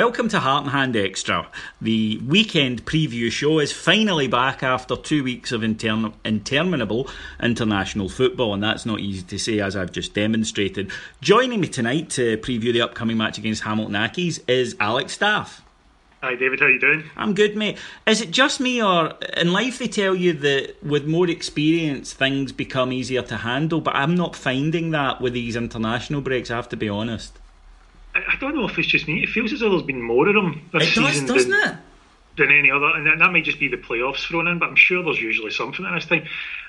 Welcome to Heart and Hand Extra. The weekend preview show is finally back after two weeks of intern- interminable international football, and that's not easy to say as I've just demonstrated. Joining me tonight to preview the upcoming match against Hamilton Accies is Alex Staff. Hi David, how are you doing? I'm good, mate. Is it just me, or in life they tell you that with more experience things become easier to handle? But I'm not finding that with these international breaks. I have to be honest. I don't know if it's just me. It feels as though there's been more of them this it season doesn't than, it? than any other, and that, that might just be the playoffs thrown in. But I'm sure there's usually something at this time.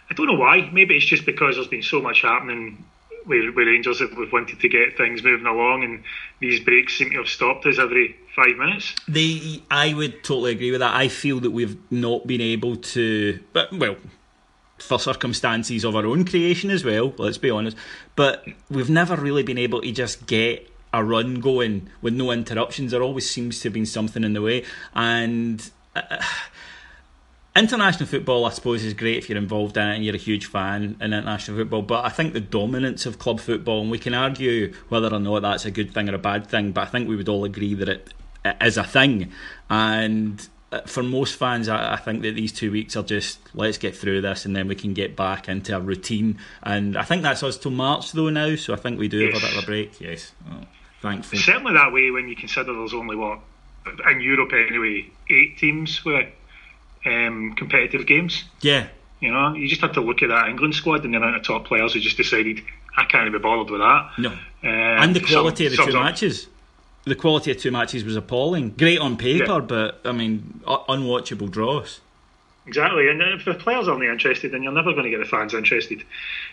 I don't know why. Maybe it's just because there's been so much happening. Where, where Rangers have we've wanted to get things moving along, and these breaks seem to have stopped us every five minutes. They, I would totally agree with that. I feel that we've not been able to, but well, for circumstances of our own creation as well. Let's be honest, but we've never really been able to just get a run going with no interruptions. There always seems to have been something in the way, and. Uh, International football, I suppose, is great if you're involved in it and you're a huge fan in international football. But I think the dominance of club football, and we can argue whether or not that's a good thing or a bad thing, but I think we would all agree that it, it is a thing. And uh, for most fans, I, think that these two weeks are just let's get through this and then we can get back into a routine. And I think that's us till March though now, so I think we do yes. have a bit of a break. Yes, oh, thankful. Certainly that way when you consider there's only what in Europe anyway, eight teams with um, competitive games. Yeah. You know, you just have to look at that England squad and the amount of top players who just decided I can't be bothered with that. No. Um, and the quality of the two some, matches. The quality of two matches was appalling. Great on paper, Yeah. but I mean, unwatchable draws. Exactly, and if the players aren't interested, then you're never going to get the fans interested.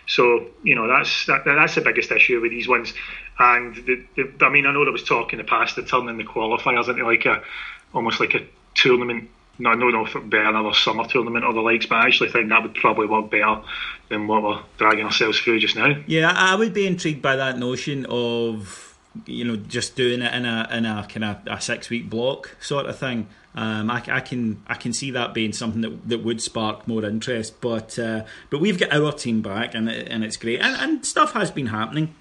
So you know that's that, that's the biggest issue with these ones. And the, the, I mean, I know there was talk in the past of turning the qualifiers into like a almost like a tournament. No, no, no, for another summer tournament or the likes, but I actually think that would probably work better than what we're dragging ourselves through just now. Yeah, I would be intrigued by that notion of you know just doing it in a in a kind of a six week block sort of thing. Um, I, I can I can see that being something that, that would spark more interest, but uh, but we've got our team back and and it's great, and, and stuff has been happening.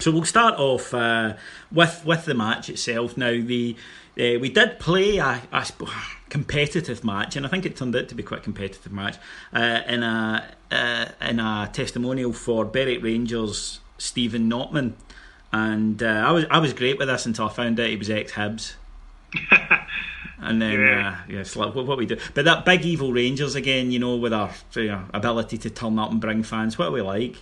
So we'll start off uh, with with the match itself. Now the uh, we did play a, a competitive match, and I think it turned out to be quite a competitive match uh, in a uh, in a testimonial for Berwick Rangers Stephen Notman, and uh, I was I was great with this until I found out he was ex Hibs. And then, Yeah. uh, yeah, it's like what, what we do. But that big evil Rangers again, you know, with our you know, ability to turn up and bring fans. What are we like?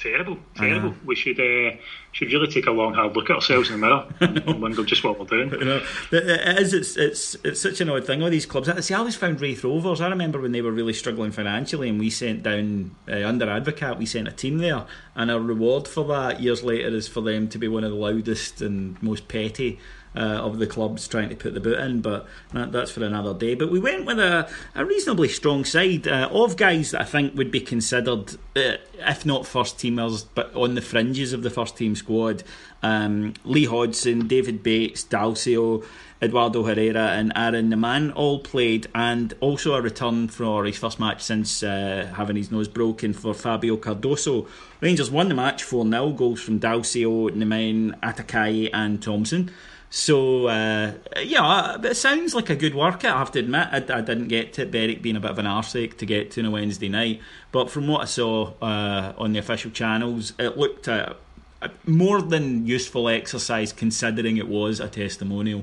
terrible, terrible. We should uh, should really take a long hard look at ourselves in the mirror and wonder just what we're doing. You know, it is. It's, it's it's such an odd thing. All these clubs. See, I always found Raith Rovers. I remember when they were really struggling financially, and we sent down uh, under Advocaat. We sent a team there, and our reward for that years later is for them to be one of the loudest and most petty uh, of the clubs trying to put the boot in, but that, that's for another day. But we went with a, a reasonably strong side uh, of guys that I think would be considered, uh, if not first teamers, but on the fringes of the first team squad. Um, Lee Hodson, David Bates, Dalcio. Eduardo Herrera and Aaron Nemane all played, and also a return for his first match since uh, having his nose broken for Fabio Cardoso. Rangers won the match 4 0, goals from Dalcio, Nemane, Atakayi, and Thompson. So uh, yeah, it sounds like a good workout. I have to admit, I, I, didn't get to it. Being a bit of an arseache to get to on a Wednesday night, but from what I saw uh, on the official channels, it looked a, a more than useful exercise considering it was a testimonial.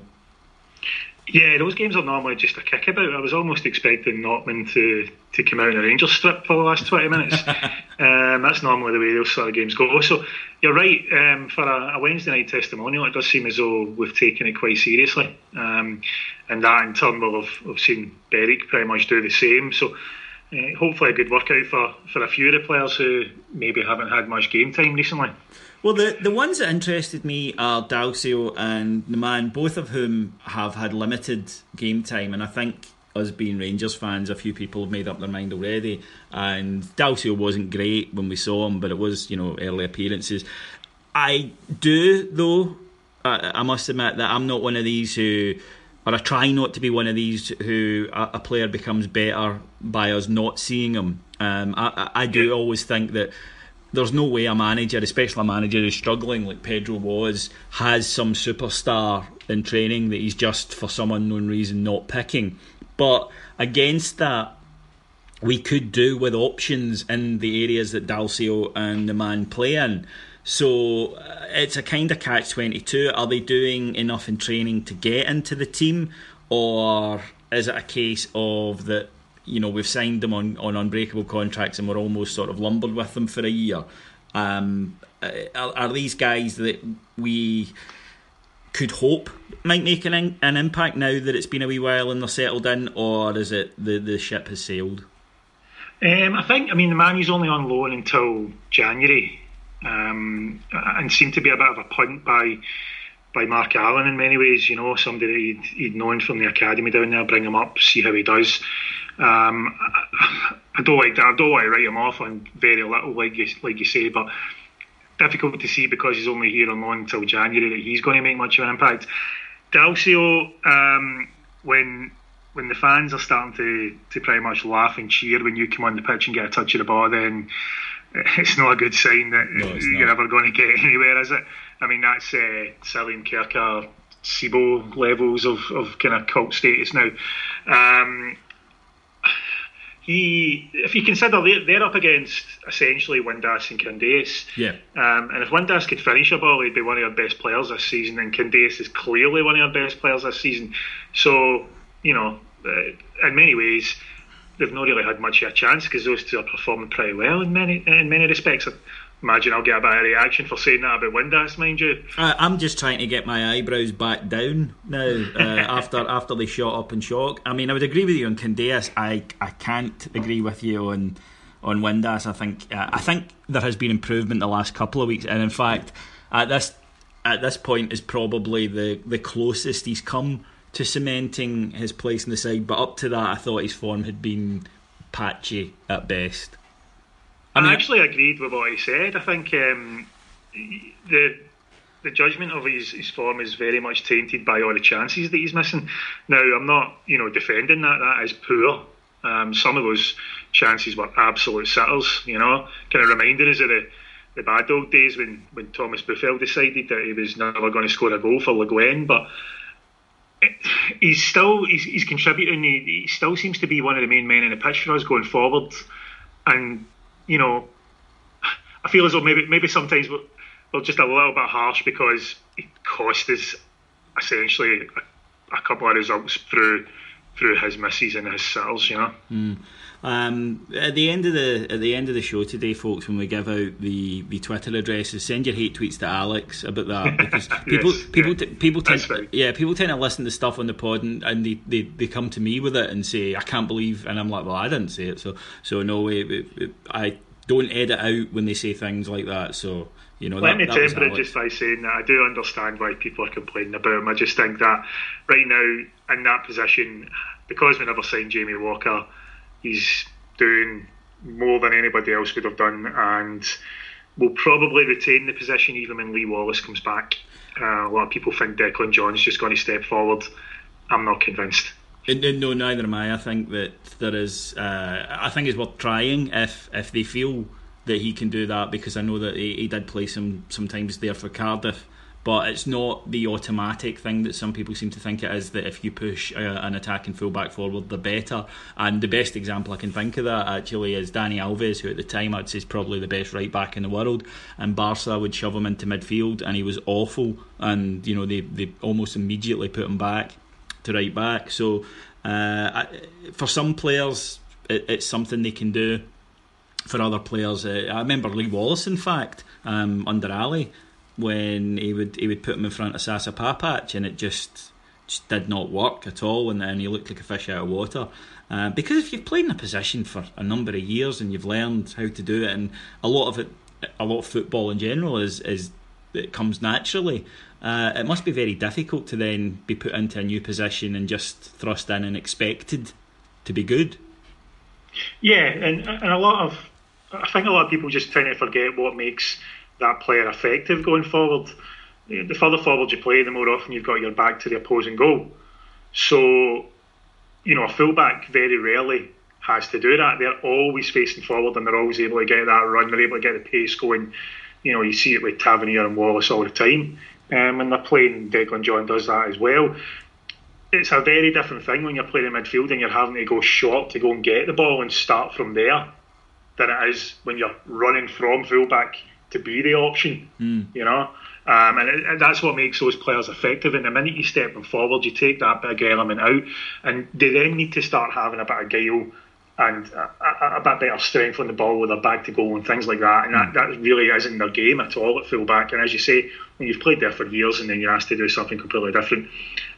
Yeah, those games are normally just a kickabout. I was almost expecting Notman to, to come out in a Rangers strip for the last 20 minutes. um, that's normally the way those sort of games go. So you're right, um, for a, a, Wednesday night testimonial, it does seem as though we've taken it quite seriously. Um, and that in turn will have, have seen Berwick pretty much do the same. So uh, hopefully a good workout for, for a few of the players who maybe haven't had much game time recently. Well, the, the ones that interested me are Dalcio and Nemane, both of whom have had limited game time, and I think us being Rangers fans, a few people have made up their mind already. And Dalcio wasn't great when we saw him, but it was you know early appearances. I do though. I, I must admit that I'm not one of these who, or I try not to be one of these who a, a player becomes better by us not seeing him. Um, I, I do always think that there's no way a manager, especially a manager who's struggling like Pedro was, has some superstar in training that he's just for some unknown reason not picking. But against that, we could do with options in the areas that Dalcio and Nemane play in. So uh, it's a kind of catch 22. Are they doing enough in training to get into the team? Or is it a case of that you know we've signed them on, on unbreakable contracts and we're almost sort of lumbered with them for a year. Um, are, are, these guys that we could hope might make an an impact now that it's been a wee while and they're settled in, or is it the the ship has sailed? Um, I think I mean Nemane is only on loan until January, um, and seemed to be a bit of a punt by by Mark Allen in many ways. You know, somebody that he'd, he'd known from the academy down there, bring him up, see how he does. Um, I don't like. I don't want to write him off on very little, like you, like you say, but difficult to see because he's only here on loan until January that he's going to make much of an impact. Dalcio, um, when when the fans are starting to, to pretty much laugh and cheer when you come on the pitch and get a touch of the ball, then it's not a good sign that no, you're ever going to get anywhere, is it? I mean, that's uh, Salim Kerkar, Sebo levels of, of kind of cult status now. Um, he, if you consider they're, they're up against essentially Windass and Candeias, yeah, um, and if Windass could finish a ball, he'd be one of our best players this season, and Candeias is clearly one of our best players this season. So, you know, uh, in many ways, they've not really had much of a chance because those two are performing pretty well in many in many respects imagine I'll get a bit of reaction for saying that about Windass, mind you. I'm just trying to get my eyebrows back down now uh, after after they shot up in shock. I mean, I would agree with you on Candeias. I I can't agree with you on on Windass. I think uh, I think there has been improvement the last couple of weeks, and in fact, at this at this point is probably the the closest he's come to cementing his place in the side. But up to that, I thought his form had been patchy at best. I, mean, I actually agreed with what he said. I think um, the the judgment of his, his form is very much tainted by all the chances that he's missing. Now, I'm not, you know, defending that. That is poor. Um, some of those chances were absolute sitters, you know, kind of reminding us of the, the bad old days when, when Thomas Buffel decided that he was never going to score a goal for Le Guen. But it, he's still he's, he's contributing. He, he still seems to be one of the main men in the pitch for us going forward. And you know, I feel as though maybe maybe sometimes we're, we're just a little bit harsh because it cost us essentially a, a couple of results through through his misses and his sitters, you know. Mm. Um, at the end of the at the end of the show today, folks, when we give out the, the Twitter addresses, send your hate tweets to Alex about that because people yes, people yeah. t- people tend right. yeah people tend to listen to stuff on the pod and, and they, they, they come to me with it and say I can't believe and I'm like well I didn't say it so so no way it, it, I don't edit out when they say things like that so you know, Let that, me that temper it just by saying that I do understand why people are complaining about him. I just think that right now in that position, because we never signed Jamie Walker, he's doing more than anybody else would have done, and will probably retain the position even when Lee Wallace comes back. Uh, a lot of people think Declan John's just going to step forward. I'm not convinced. No, neither am I. I think that there is. Uh, I think it's worth trying if if they feel that he can do that because I know that he, he did play some sometimes there for Cardiff. But it's not the automatic thing that some people seem to think it is. That if you push uh, an attacking fullback forward, the better. And the best example I can think of that actually is Dani Alves, who at the time I'd say is probably the best right back in the world. And Barca would shove him into midfield, and he was awful. And you know they they almost immediately put him back to right back. So uh, I, for some players, it, it's something they can do. For other players, uh, I remember Lee Wallace, in fact, um, under Ali, when he would he would put him in front of Sasa Papac, and it just just did not work at all, and then he looked like a fish out of water. Uh, because if you've played in a position for a number of years and you've learned how to do it, and a lot of it, a lot of football in general is is it comes naturally. Uh, it must be very difficult to then be put into a new position and just thrust in and expected to be good. Yeah, and and a lot of I think a lot of people just tend to forget what makes that player effective going forward. The further forward you play, the more often you've got your back to the opposing goal. So, you know, a fullback very rarely has to do that. They're always facing forward and they're always able to get that run. They're able to get the pace going. You know, you see it with Tavernier and Wallace all the time. Um, and they're playing, Declan John does that as well. It's a very different thing when you're playing in midfield and you're having to go short to go and get the ball and start from there than it is when you're running from fullback to be the option. You know, um, and it, that's what makes those players effective. And the minute you step them forward, you take that big element out, and they then need to start having a bit of guile and a, a, a bit better strength on the ball with their back to goal and things like that. And that, that really isn't their game at all at fullback. And as you say, when you've played there for years and then you're asked to do something completely different,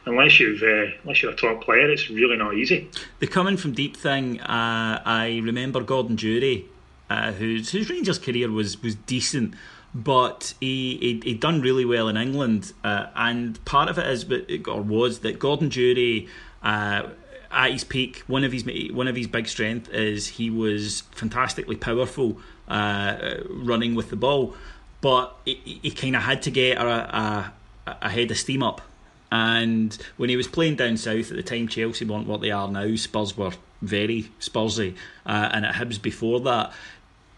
unless you've uh, unless you're a top player, it's really not easy. The coming from deep thing, uh, I remember Gordon Durie, uh, whose whose Rangers career was was decent, but he he he'd done really well in England, uh, and part of it is, but or was that Gordon Durie. Uh, at his peak, one of his one of his big strengths is he was fantastically powerful, uh, running with the ball, but he, he kind of had to get a, a, a head of steam up. And when he was playing down south at the time, Chelsea weren't what they are now. Spurs were very Spursy, uh, and at Hibs before that,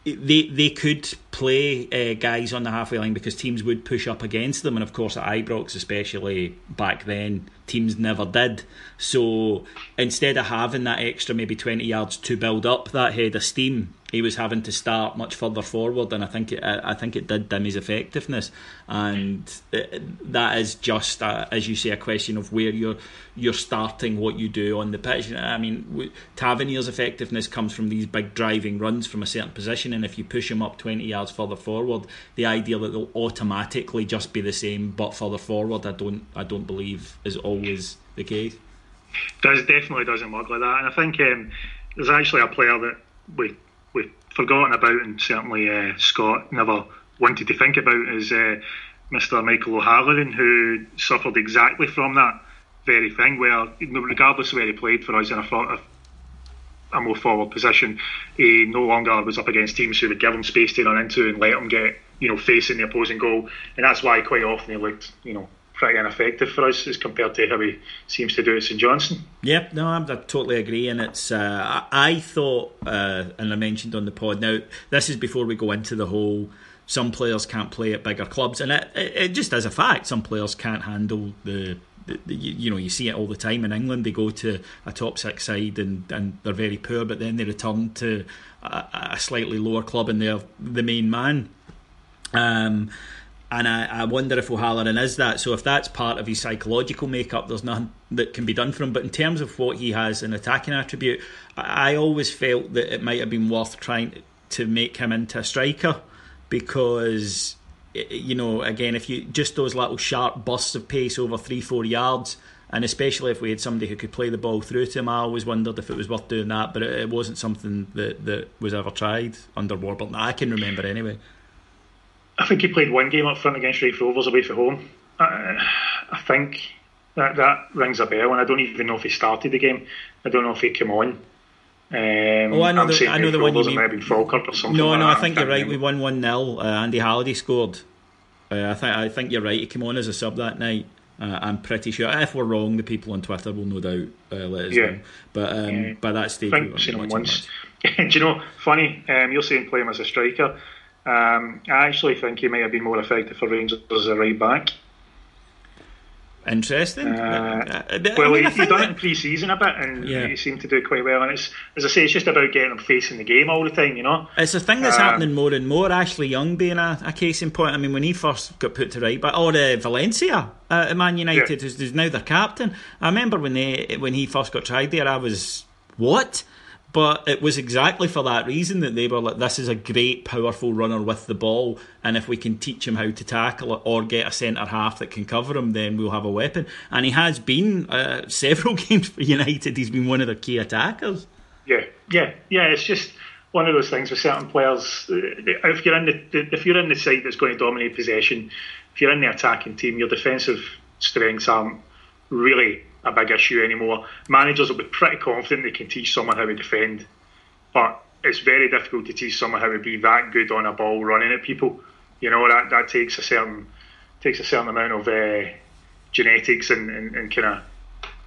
they they could play uh, guys on the halfway line because teams would push up against them, and of course at Ibrox, especially back then, teams never did. So instead of having that extra maybe twenty yards to build up that head of steam, he was having to start much further forward, and I think it, I think it did dim his effectiveness, and it, that is just a, as you say a question of where you're you're starting, what you do on the pitch. I mean, Tavernier's effectiveness comes from these big driving runs from a certain position, and if you push him up twenty yards further forward, the idea that they'll automatically just be the same but further forward, I don't I don't believe is always the case. Does definitely doesn't work like that, and I think um, there's actually a player that we forgotten about, and certainly uh, Scott never wanted to think about is uh, Mr. Michael O'Halloran, who suffered exactly from that very thing, where regardless of where he played for us in a, a, more forward position, he no longer was up against teams who would give him space to run into and let him get you know facing the opposing goal, and that's why quite often he looked you know pretty ineffective for us as compared to how he seems to do at St Johnstone. Yep, no, I, I totally agree, and it's. Uh, I, thought, uh, and I mentioned on the pod. Now, this is before we go into the whole. Some players can't play at bigger clubs, and it, it, it just as a fact, some players can't handle the. You know, you see it all the time in England. They go to a top six side and, and they're very poor, but then they return to a, a slightly lower club and they're the main man. Um, and I, I wonder if O'Halloran is that. So if that's part of his psychological makeup, there's nothing that can be done for him. But in terms of what he has an attacking attribute, I, I always felt that it might have been worth trying to make him into a striker because you know again if you just those little sharp bursts of pace over three four yards and especially if we had somebody who could play the ball through to him, I always wondered if it was worth doing that. But it, it wasn't something that, that was ever tried under Warburton. I can remember anyway. I think he played one game up front against Raith Rovers away from home. I, I think that that rings a bell, and I don't even know if he started the game. I don't know if he came on. Um, oh, I know I'm the, I know the one you mean. Maybe Falkirk or something. No, like no, that. I think can't you're right. We won one 0 uh, Andy Halliday scored. Uh, I think I think you're right. He came on as a sub that night. Uh, I'm pretty sure. If we're wrong, the people on Twitter will no doubt uh, let us Yeah. know. But um, Yeah. by that stage, I think weren't I've seen him once. Do you know, funny, um, you're saying play him as a striker. Um, I actually think he might have been more effective for Rangers as a right back. Interesting. Uh, Uh, but, I well, mean, he, he done it in pre-season a bit, and Yeah. he seemed to do quite well. And it's, as I say, it's just about getting him facing the game all the time. You know, It's a thing that's Um, happening more and more. Ashley Young being a, a case in point. I mean, when he first got put to right back, or uh, Valencia uh, at Man United, Yeah. who's, who's now their captain. I remember when they when he first got tried there, I was what? But it was exactly for that reason that they were like, this is a great, powerful runner with the ball, and if we can teach him how to tackle it or get a centre half that can cover him, then we'll have a weapon. And he has been uh, several games for United. He's been one of their key attackers. Yeah, yeah, yeah. It's just one of those things with certain players. uh, If you're in the if you're in the side that's going to dominate possession, if you're in the attacking team, your defensive strengths aren't really a big issue anymore. Managers will be pretty confident they can teach someone how to defend, but it's very difficult to teach someone how to be that good on a ball running at people. You know that that takes a certain takes a certain amount of uh, genetics and, and, and kind of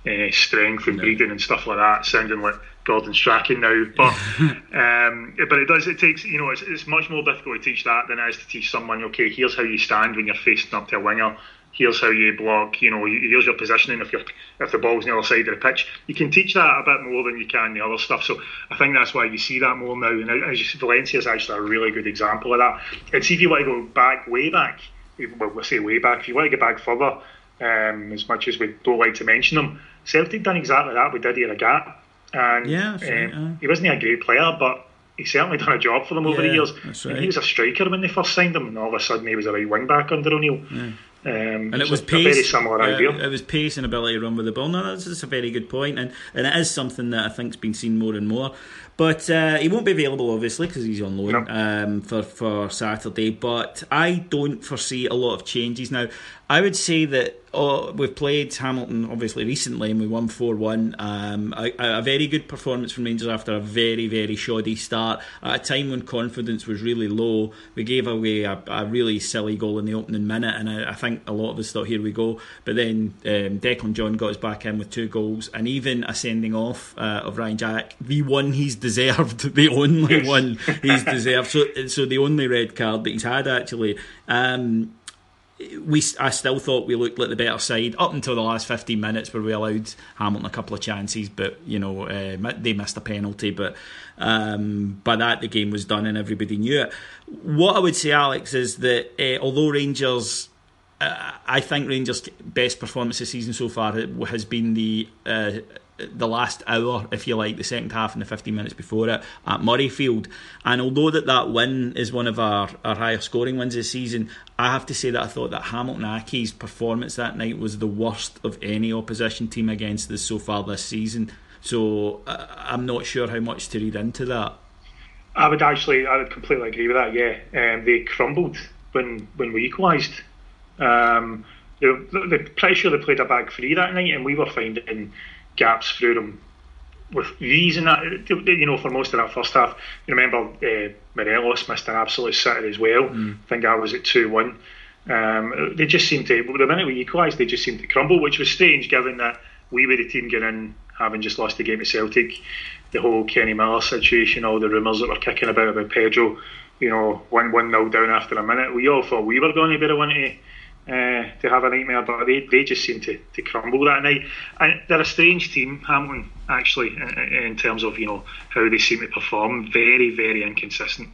uh, strength and breeding and stuff like that. Sounding like Gordon Strachan now, but um, but it does. It takes you know it's, it's much more difficult to teach that than it is to teach someone. Okay, here's how you stand when you're facing up to a winger. Here's how you block. You know, here's your positioning if you're if the ball's on the other side of the pitch. You can teach that a bit more than you can the other stuff. So I think that's why you see that more now. And as you see, Valencia is actually a really good example of that. And see if you want to go back, way back. Well, we'll say way back. If you want to go back further, um, as much as we don't like to mention them, Celtic done exactly that with Didier Agathe. And Yeah, right, um, aye. he wasn't a great player, but he certainly done a job for them over the years. right. he was a striker when they first signed him, and all of a sudden he was a right wing back under O'Neill. Um, And it was pace. very similar uh, idea. It was pace and ability to run with the ball. No, that's, that's a very good point, and and it is something that I think's been seen more and more. But uh, he won't be available, obviously, because he's on loan No. um, for for Saturday. But I don't foresee a lot of changes now. I would say that oh, we've played Hamilton obviously recently, and we won four one. Um, a, a very good performance from Rangers after a very very shoddy start at a time when confidence was really low. We gave away a, a really silly goal in the opening minute, and I, I think a lot of us thought, here we go. But then um, Declan John got us back in with two goals, and even a sending off uh, of Ryan Jack, the one he's deserved, the only one he's deserved. So, so the only red card that he's had actually. Um, we I still thought we looked like the better side. Up until the last 15 minutes where we allowed Hamilton a couple of chances but you know uh, they missed a penalty. But um, by that the game was done and everybody knew it. What I would say Alex is that uh, although Rangers uh, I think Rangers' best performance this season so far has been the the last hour, if you like, the second half and the 15 minutes before it at Murrayfield. And although that that win is one of our, our higher scoring wins this season, I have to say that I thought that Hamilton Accies performance that night was the worst of any opposition team against us so far this season. So uh, I'm not sure how much to read into that. I would actually, I would completely agree with that. Yeah, um, they crumbled when when we equalised. Um, they, they're pretty sure they played a back three that night, and we were finding gaps through them with ease and that. You know, for most of that first half, you remember uh, Morelos missed an absolute sitter as well. I think I was at two one. Um, they just seemed to. The minute we equalised, they just seemed to crumble, which was strange given that we were the team getting in, having just lost the game to Celtic. The whole Kenny Miller situation, all the rumours that were kicking about about Pedro, you know, one one nil down after a minute. We all thought we were going to be the one to uh, to have a nightmare, but they, they just seemed to, to crumble that night. And they're a strange team, Hamilton, actually, in, in terms of you know how they seem to perform. Very, very inconsistent.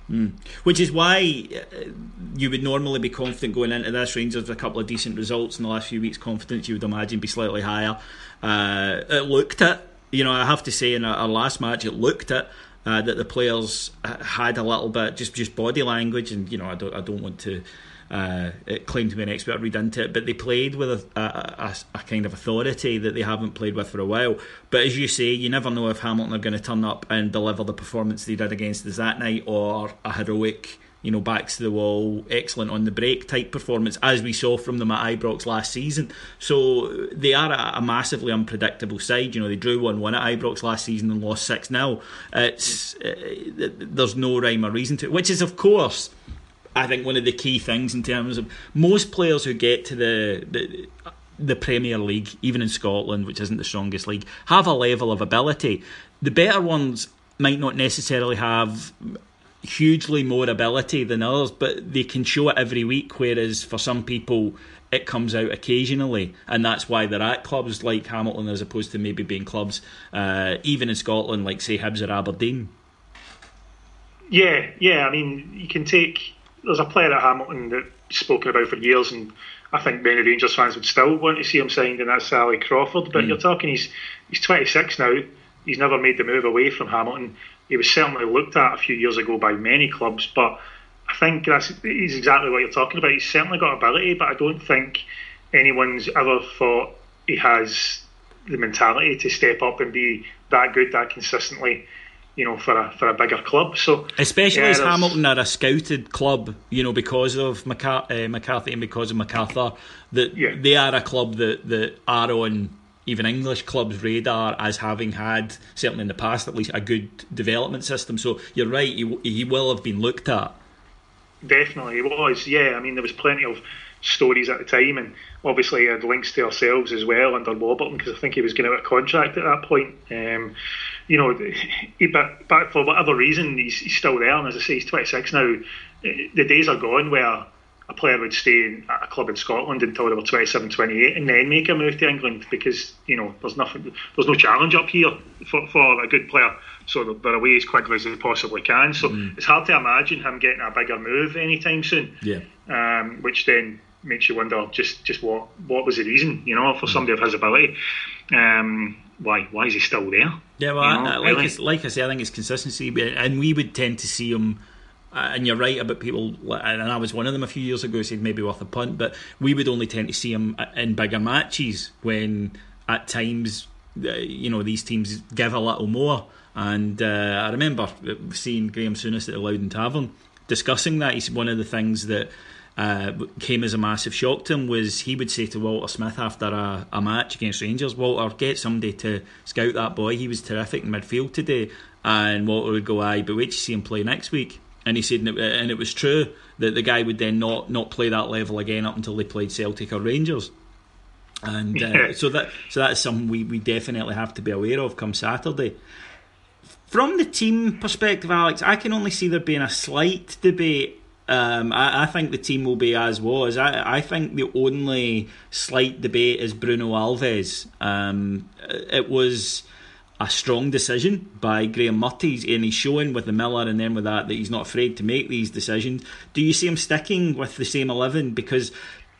Which is why uh, you would normally be confident going into this. Rangers with a couple of decent results in the last few weeks. Confidence you would imagine be slightly higher. Uh, it looked it. You know, I have to say in our, last match, it looked it. Uh, that the players had a little bit just just body language, and you know I don't I don't want to uh, claim to be an expert read into it, but they played with a, a, a, kind of authority that they haven't played with for a while. But as you say, you never know if Hamilton are going to turn up and deliver the performance they did against us that night, or a heroic you know, backs to the wall, excellent on the break type performance, as we saw from them at Ibrox last season. So they are a, a massively unpredictable side. You know, they drew 1 1 at Ibrox last season and lost 6 0. It's, uh, there's no rhyme or reason to it, which is, of course, I think one of the key things in terms of most players who get to the, the the Premier League, even in Scotland, which isn't the strongest league, have a level of ability. The better ones might not necessarily have hugely more ability than others, but they can show it every week. Whereas for some people, it comes out occasionally, and that's why they're at clubs like Hamilton as opposed to maybe being clubs, uh, even in Scotland, like say Hibs or Aberdeen. Yeah, yeah. I mean, you can take. There's a player at Hamilton that spoken about for years, and I think many Rangers fans would still want to see him signed, and that's Ali Crawford. But mm. you're talking, he's he's 26 now. He's never made the move away from Hamilton he was certainly looked at a few years ago by many clubs, but I think that's he's exactly what you're talking about. He's certainly got ability, but I don't think anyone's ever thought he has the mentality to step up and be that good that consistently. You know, for a for a bigger club. So especially yeah, as Hamilton are a scouted club, you know, because of McCar- uh, McCarthy and because of McArthur, that yeah. they are a club that that are on even English clubs' radar as having had, certainly in the past at least, a good development system. So you're right, he, he will have been looked at. Definitely, he was. Yeah, I mean, there was plenty of stories at the time, and obviously he had links to ourselves as well under Warburton because I think he was going out of contract at that point. Um, you know, he, but, but for whatever reason, he's, he's still there, and as I say, he's 26 now. The days are gone where a player would stay at a club in Scotland until they were 27, 28 and then make a move to England because, you know, there's nothing, there's no challenge up here for, for a good player. So they're away as quickly as they possibly can. So mm. it's hard to imagine him getting a bigger move anytime soon. Yeah. Um, which then makes you wonder just, just what, what was the reason, you know, for somebody of his ability. Um, why why is he still there? Yeah, well, you know, I, like, really? I, like I say, I think it's consistency, and we would tend to see him uh, and you're right about people, and I was one of them a few years ago, said maybe worth a punt, but we would only tend to see him in bigger matches when at times, uh, you know, these teams give a little more. And uh, I remember seeing Graham Souness at the Louden Tavern discussing that. He's one of the things that uh, came as a massive shock to him was he would say to Walter Smith after a, a match against Rangers, Walter, get somebody to scout that boy. He was terrific in midfield today. And Walter would go, aye, but wait to see him play next week and he said, and it was true that the guy would then not not play that level again up until they played Celtic or Rangers. And uh, so that so that is something we, we definitely have to be aware of come Saturday. From the team perspective, Alex, I can only see there being a slight debate. Um, I, I, think the team will be as was. I, I think the only slight debate is Bruno Alves. Um, it was a strong decision by Graeme Murty, and he's showing with the Miller and then with that that he's not afraid to make these decisions. Do you see him sticking with the same eleven? Because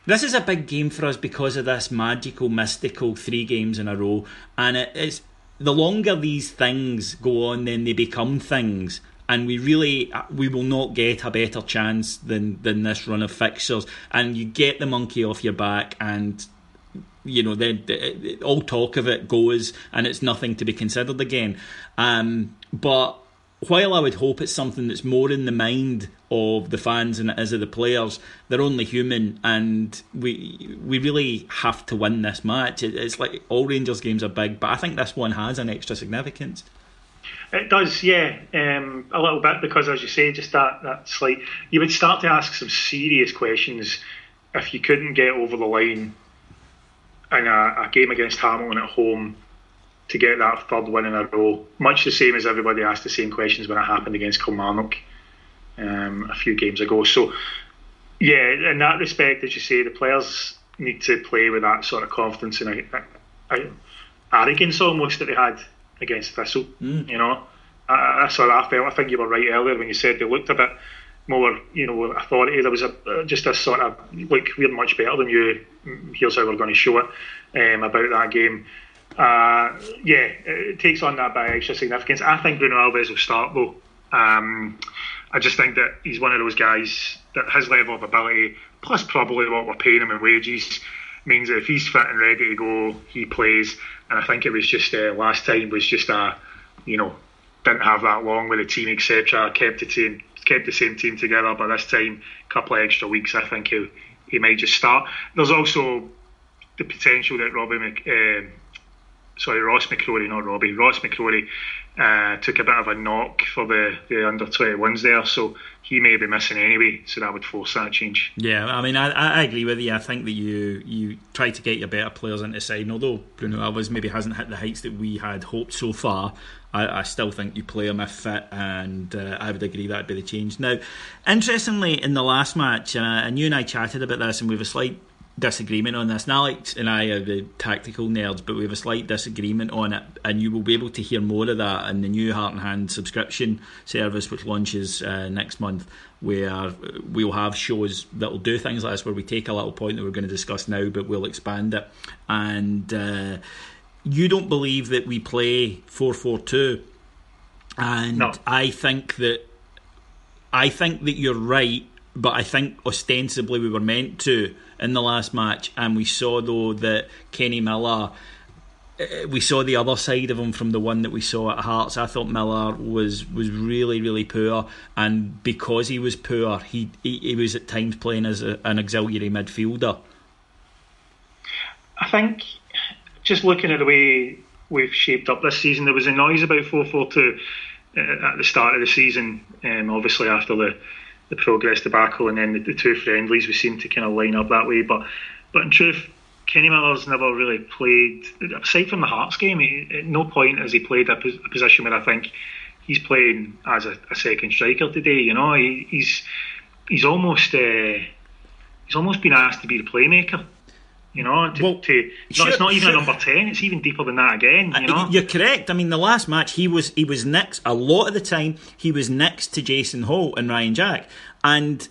this is a big game for us because of this magical, mystical three games in a row, and it, it's the longer these things go on, then they become things. And we really, we will not get a better chance than than this run of fixtures. And you get the monkey off your back, and you know, the, the, all talk of it goes, and it's nothing to be considered again. Um, but while I would hope it's something that's more in the mind of the fans than it is of the players, they're only human, and we we really have to win this match. It, it's like all Rangers games are big, but I think this one has an extra significance. It does, yeah, um, a little bit because, as you say, just that that slight. You would start to ask some serious questions if you couldn't get over the line in a, a, game against Hamilton at home to get that third win in a row. Much the same as everybody asked the same questions when it happened against Kilmarnock um, a few games ago. So, yeah, in that respect, as you say, the players need to play with that sort of confidence and a, a, arrogance almost that they had against Thistle. Mm. You know, that's what I felt. I think you were right earlier when you said they looked a bit more, you know, authority. There was a just a sort of like we're much better than you. Here's how we're going to show it um, about that game. Uh, yeah, it takes on that by extra significance. I think Bruno Alves will start though. Um, I just think that he's one of those guys that his level of ability, plus probably what we're paying him in wages, means that if he's fit and ready to go, he plays. And I think it was just uh, last time was just a, you know, didn't have that long with the team, etc. Kept the team, kept the same team together, but this time, a couple of extra weeks, I think he he might just start. There's also the potential that Robbie, Mc, uh, sorry, Ross McCrorie, not Robbie, Ross McCrorie uh, took a bit of a knock for the, the under 21s there, so he may be missing anyway, so that would force that change. Yeah, I mean, I, I agree with you. I think that you you try to get your better players into side, and although Bruno Alves maybe hasn't hit the heights that we had hoped so far, I, I still think you play him if fit, and uh, I would agree that'd be the change. Now, interestingly, in the last match, uh, and you and I chatted about this, and we have a slight disagreement on this. And Alex and I are the tactical nerds, but we have a slight disagreement on it, and you will be able to hear more of that in the new Heart and Hand subscription service, which launches uh, next month, where we'll have shows that will do things like this, where we take a little point that we're going to discuss now, but we'll expand it. And uh, you don't believe that we play four four two, and no. I think that I think that you're right, but I think ostensibly we were meant to in the last match, and we saw though that Kenny Miller. Uh, we saw the other side of him from the one that we saw at Hearts. I thought Miller was was really really poor, and because he was poor, he he, he was at times playing as a, an auxiliary midfielder. I think just looking at the way we've shaped up this season, there was a noise about four four two uh, at the start of the season. Um, obviously after the the Progrès debacle and then the, the, two friendlies we seem to kind of line up that way. But but in truth, Kenny Miller's never really played aside from the Hearts game. He, at no point has he played a, a, position where I think he's playing as a, a second striker today. You know, he, he's he's almost uh, he's almost been asked to be the playmaker. You know, to, well, to sure, it's not even sure. a number ten; it's even deeper than that again. You know, you're correct. I mean, the last match he was he was next a lot of the time. He was next to Jason Holt and Ryan Jack, and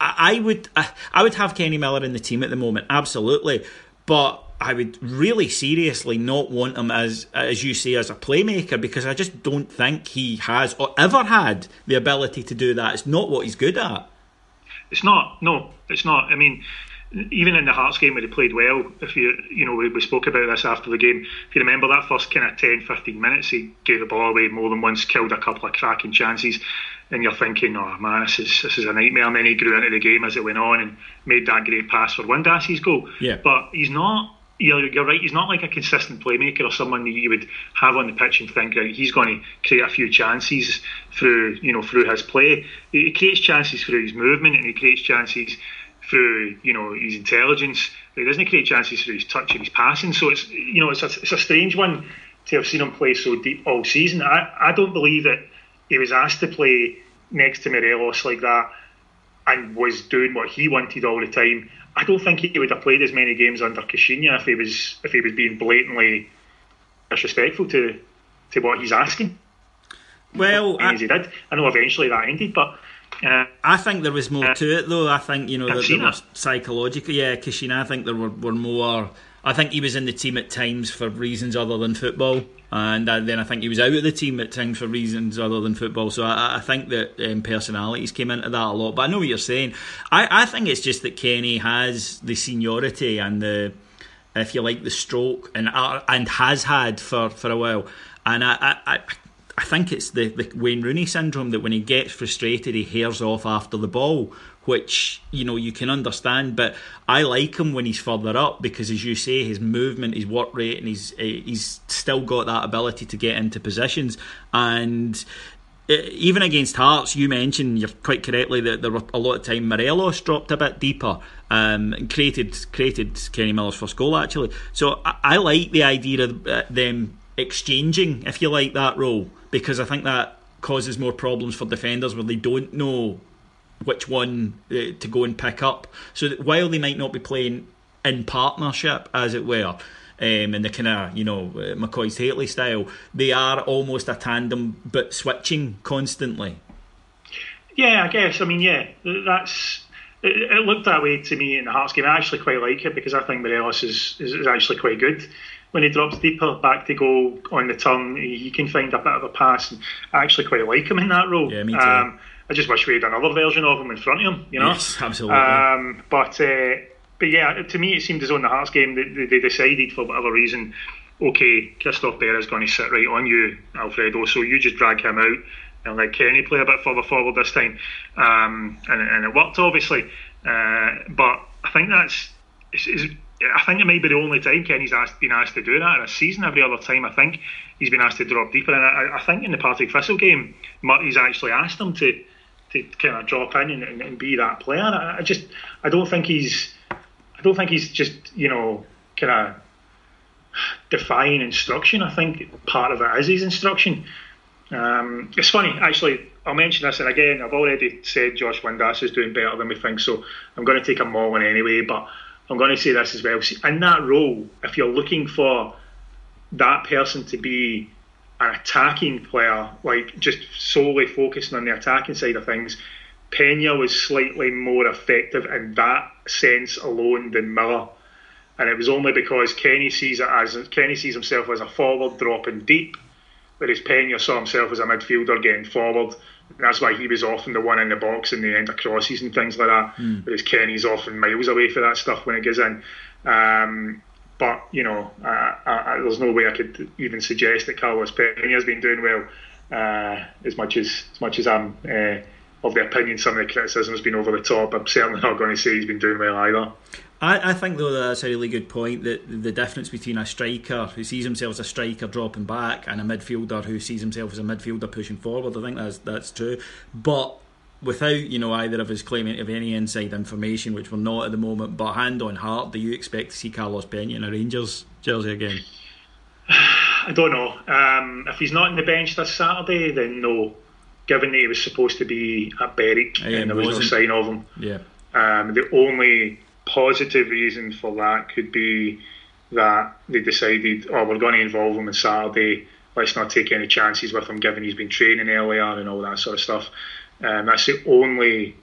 I, I would I, I would have Kenny Miller in the team at the moment, absolutely, but. I would really seriously not want him as, as you say, as a playmaker because I just don't think he has or ever had the ability to do that. It's not what he's good at. It's not. No, it's not. I mean, even in the Hearts game where he played well, if you you know we, we spoke about this after the game. If you remember that first kind of 10, 15 minutes, he gave the ball away more than once, killed a couple of cracking chances, and you're thinking, oh man, this is this is a nightmare. And then he grew into the game as it went on and made that great pass for Windass's goal. Yeah. But he's not. You're, you're right. He's not like a consistent playmaker or someone that you would have on the pitch and think right, he's going to create a few chances through you know through his play. He creates chances through his movement and he creates chances through you know his intelligence. He doesn't create chances through his touch and his passing. So it's you know it's a, it's a strange one to have seen him play so deep all season. I, I don't believe that he was asked to play next to Morelos like that and was doing what he wanted all the time. I don't think he would have played as many games under Caixinha if he was if he was being blatantly disrespectful to to what he's asking. Well, as he did. I know eventually that ended, but uh, I think there was more to it, though. I think you know that there was psychological. Yeah, Caixinha. I think there were, were more. I think he was in the team at times for reasons other than football, and uh, then I think he was out of the team at times for reasons other than football. So I, I think that um, personalities came into that a lot. But I know what you're saying. I, I think it's just that Kenny has the seniority and the, if you like, the stroke, and uh, and has had for, for a while. And I, I, I I think it's the, the Wayne Rooney syndrome that when he gets frustrated, he hares off after the ball, which you know you can understand. But I like him when he's further up because, as you say, his movement, his work rate, and he's he's still got that ability to get into positions. And uh, even against Hearts, you mentioned you're quite correctly that there were a lot of time Morelos dropped a bit deeper. Um, and created created Kenny Miller's first goal actually. So I, I like the idea of uh, them exchanging, if you like, that role because I think that causes more problems for defenders where they don't know which one uh, to go and pick up. So that while they might not be playing in partnership, as it were, um, in the kind of you know uh, McCoist Hateley style, they are almost a tandem but switching constantly. Yeah, I guess. I mean, yeah, that's it, it, looked that way to me in the Hearts game. I actually quite like it because I think Morelos is, is, is actually quite good when he drops deeper back to go on the turn. He, can find a bit of a pass, and I actually quite like him in that role. Yeah, me too. Um, I just wish we had another version of him in front of him, you know. Yes, absolutely. Um, but uh, but yeah, to me it seemed as though in the Hearts game they, they decided for whatever reason, okay, Christophe Berra is going to sit right on you, Alfredo. So you just drag him out and let Kenny play a bit further forward this time, um, and, and, it worked obviously. Uh, but I think that's. It's, it's, I think it might be the only time Kenny's asked, been asked to do that in a season. Every other time, I think he's been asked to drop deeper. And I, I think in the Partick Thistle game, Murty's actually asked him to to kind of drop in and, and, and be that player. I, I, just, I don't think he's, I don't think he's just, you know, kind of defying instruction. I think part of it is his instruction. Um, it's funny, actually. I'll mention this, and again, I've already said Josh Windass is doing better than we think, so I'm going to take a Mullen anyway. But I'm going to say this as well. In that role, if you're looking for that person to be an attacking player, like just solely focusing on the attacking side of things, Pena was slightly more effective in that sense alone than Miller. And it was only because Kenny sees it as Kenny sees himself as a forward dropping deep, whereas Pena saw himself as a midfielder getting forward. That's why he was often the one in the box in the end of crosses and things like that. Mm. Whereas Kenny's often miles away for that stuff when it goes in. Um, but you know, uh, I, there's no way I could even suggest that Carlos Pena has been doing well. Uh, as much as as much as I'm uh, of the opinion some of the criticism has been over the top, I'm certainly not going to say he's been doing well either. I, I think though that's a really good point that the difference between a striker who sees himself as a striker dropping back and a midfielder who sees himself as a midfielder pushing forward. I think that's that's true, but without you know either of us claiming to have any inside information, which we're not at the moment, but hand on heart, do you expect to see Carlos Pena in a Rangers jersey again? I don't know. Um, if he's not in the bench this Saturday, then no. Given that he was supposed to be at Berwick yeah, and there was wasn't. no sign of him. Yeah. Um, the only positive reason for that could be that they decided, oh, we're going to involve him on Saturday. Let's not take any chances with him, given he's been training earlier and all that sort of stuff. Um, that's the only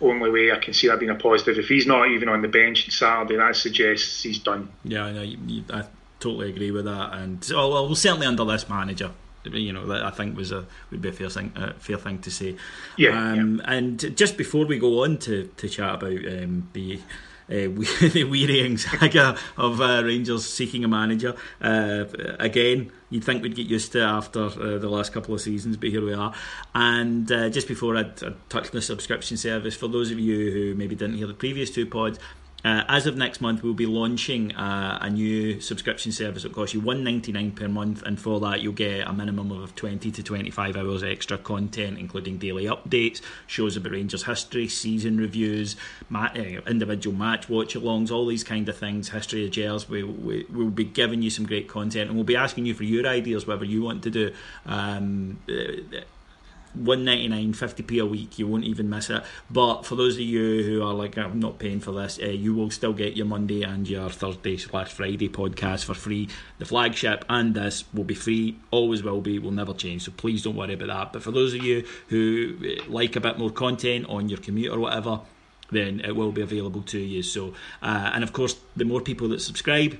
only way I can see that being a positive. If he's not even on the bench on Saturday, that suggests he's done. Yeah, I know. I totally agree with that, and oh, well, certainly under this manager. You know, that I think was a would be a fair thing, a fair thing to say. Yeah, um, yeah. And just before we go on to, to chat about um, the uh, the wearying saga of uh, Rangers seeking a manager. Uh, again, you'd think we'd get used to it after uh, the last couple of seasons, but here we are. And uh, just before I'd, I'd touch on the subscription service, for those of you who maybe didn't hear the previous two pods, uh, as of next month, we'll be launching uh, a new subscription service that costs you one ninety nine per month, and for that you'll get a minimum of twenty to twenty five hours extra content, including daily updates, shows about Rangers history, season reviews, uh, individual match watch-alongs, all these kind of things. History of Gels, we, we will be giving you some great content, and we'll be asking you for your ideas, whatever you want to do. Um, uh, 199 50p a week you won't even miss it. But for those of you who are like I'm not paying for this uh, you will still get your Monday and your Thursday slash Friday podcast for free. The flagship and this will be free always will be will never change so please don't worry about that. But for those of you who eh, like a bit more content on your commute or whatever then it will be available to you. So uh, and of course the more people that subscribe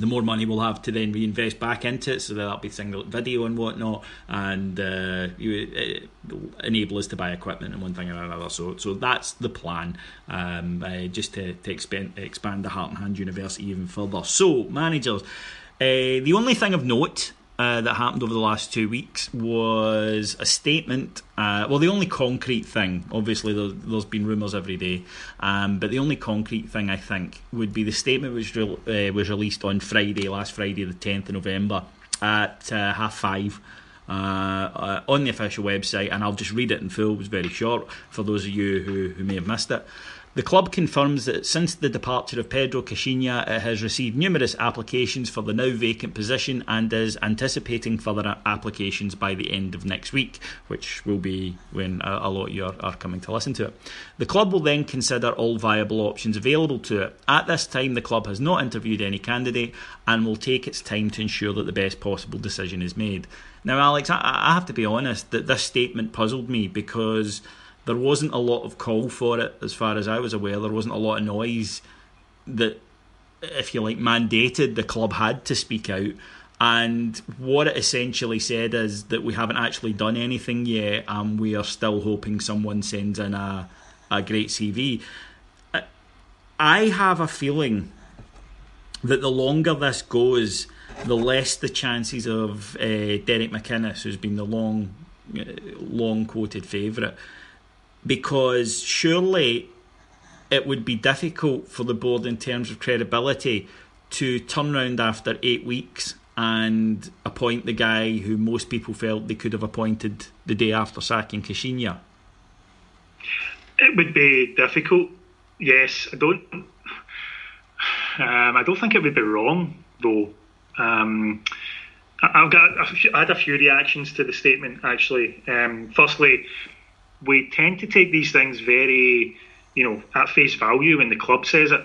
the more money we'll have to then reinvest back into it, so that'll be single video and whatnot, and uh, you, uh, enable us to buy equipment and one thing or another. So, so that's the plan, um, uh, just to, to expand, expand the Heart and Hand University even further. So, managers, uh, the only thing of note uh, that happened over the last two weeks was a statement. Uh, well, the only concrete thing, obviously, there, has been rumours every day, um, but the only concrete thing I think would be the statement which re- uh, was released on Friday, last Friday, the 10th of November, at uh, half five. Uh, on the official website, and I'll just read it in full. It was very short for those of you who, who may have missed it. The club confirms that since the departure of Pedro Caixinha, it has received numerous applications for the now vacant position and is anticipating further applications by the end of next week, which will be when a, lot of you are, are coming to listen to it. The club will then consider all viable options available to it. At this time, the club has not interviewed any candidate and will take its time to ensure that the best possible decision is made. Now, Alex, I, I have to be honest that this statement puzzled me because there wasn't a lot of call for it, as far as I was aware. There wasn't a lot of noise that, if you like, mandated the club had to speak out. And what it essentially said is that we haven't actually done anything yet, and we are still hoping someone sends in a, a great CV. I have a feeling that the longer this goes, the less the chances of uh, Derek McInnes, who's been the long, uh, long quoted favourite, because surely it would be difficult for the board in terms of credibility to turn around after eight weeks and appoint the guy who most people felt they could have appointed the day after sacking Caixinha. It would be difficult. Yes, I don't. Um, I don't think it would be wrong though. Um, I've got. I had a few reactions to the statement actually. Um, firstly, we tend to take these things very, you know, at face value when the club says it.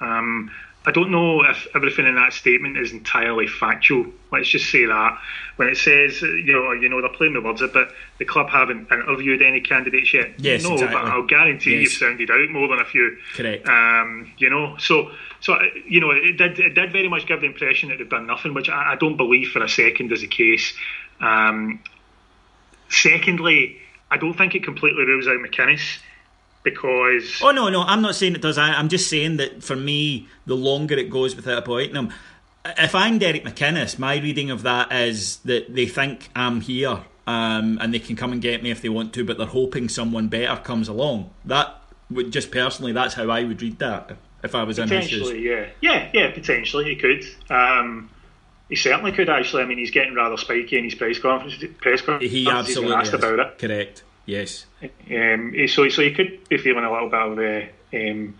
Um, I don't know if everything in that statement is entirely factual. Let's just say that when it says, you know, you know, they're playing the words a bit. The club haven't interviewed any candidates yet. Yes, no, exactly. but I'll guarantee yes. you've sounded out more than a few. Correct. Um, you know, so so you know, it did it did very much give the impression that they've done nothing, which I, I don't believe for a second is the case. Um, secondly, I don't think it completely rules out McInnes because oh no no I'm not saying it does. I, I'm just saying that for me the longer it goes without appointing him if I'm Derek McInnes my reading of that is that they think I'm here um, and they can come and get me if they want to but they're hoping someone better comes along. That would just personally that's how I would read that if I was in his shoes. Yeah. Yeah yeah potentially it could. Um, he certainly could actually I mean he's getting rather spiky in his press conference press conference he absolutely asked is. about it correct yes Um, so, so you could be feeling a little bit of uh, um,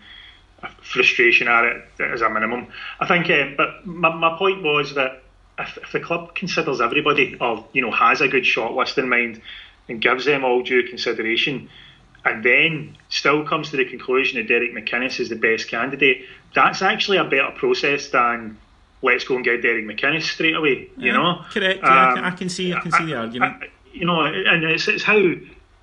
frustration at it as a minimum. I think, uh, but my, my point was that if, if the club considers everybody, or you know, has a good short list in mind and gives them all due consideration, and then still comes to the conclusion that Derek McInnes is the best candidate, that's actually a better process than let's go and get Derek McInnes straight away. You Yeah, know, correct. Yeah, I can- Um, I can see- I can see the argument. I- you know, and it's, it's how